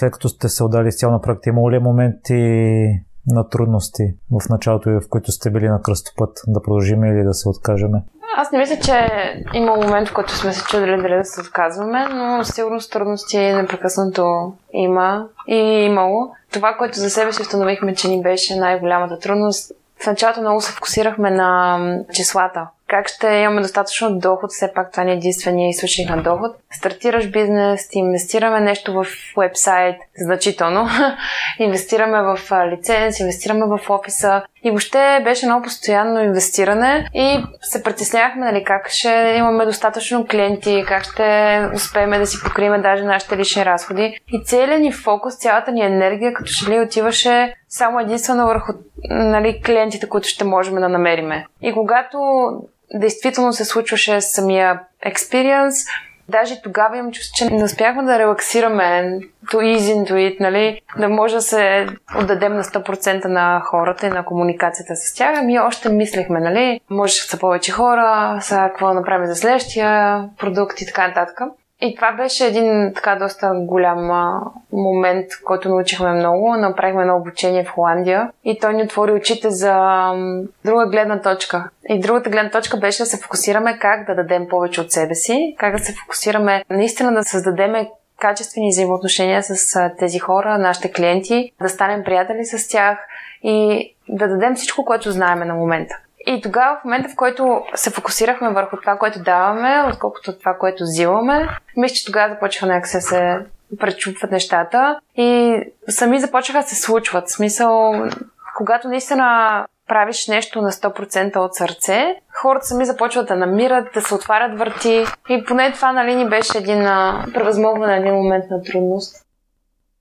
след като сте се отдали цяло на проекта, имало ли е моменти на трудности в началото, в които сте били на кръстопът, да продължим или да се откажеме? Аз не мисля, че има момент, в който сме се чудили дали да се отказваме, но сигурно трудности непрекъснато има и имало. Това, което за себе си установихме, че ни беше най-голямата трудност, в началото много се фокусирахме на числата как ще имаме достатъчно доход, все пак това не е единствения източник на доход. Стартираш бизнес, ти инвестираме нещо в вебсайт, значително, инвестираме в лиценз, инвестираме в офиса и въобще беше много постоянно инвестиране и се притеснявахме нали, как ще имаме достатъчно клиенти, как ще успеем да си покрием даже нашите лични разходи. И целият ни фокус, цялата ни енергия, като че ли отиваше само единствено върху нали, клиентите, които ще можем да намериме. И когато действително се случваше самия експириенс. Даже тогава имам чувство, че не успяхме да релаксираме to ease into it, нали? да може да се отдадем на 100% на хората и на комуникацията с тях. Ами още мислехме, нали? Може да са повече хора, сега какво направим за следващия продукт и така нататък. И това беше един така доста голям момент, който научихме много. Направихме едно обучение в Холандия и той ни отвори очите за друга гледна точка. И другата гледна точка беше да се фокусираме как да дадем повече от себе си, как да се фокусираме наистина да създадем качествени взаимоотношения с тези хора, нашите клиенти, да станем приятели с тях и да дадем всичко, което знаеме на момента. И тогава, в момента, в който се фокусирахме върху това, което даваме, отколкото това, което взимаме, мисля, че тогава започнаха някак се, се пречупват нещата и сами започнаха да се случват. В смисъл, когато наистина правиш нещо на 100% от сърце, хората сами започват да намират, да се отварят върти и поне това нали, ни беше един превъзмогване един момент на трудност.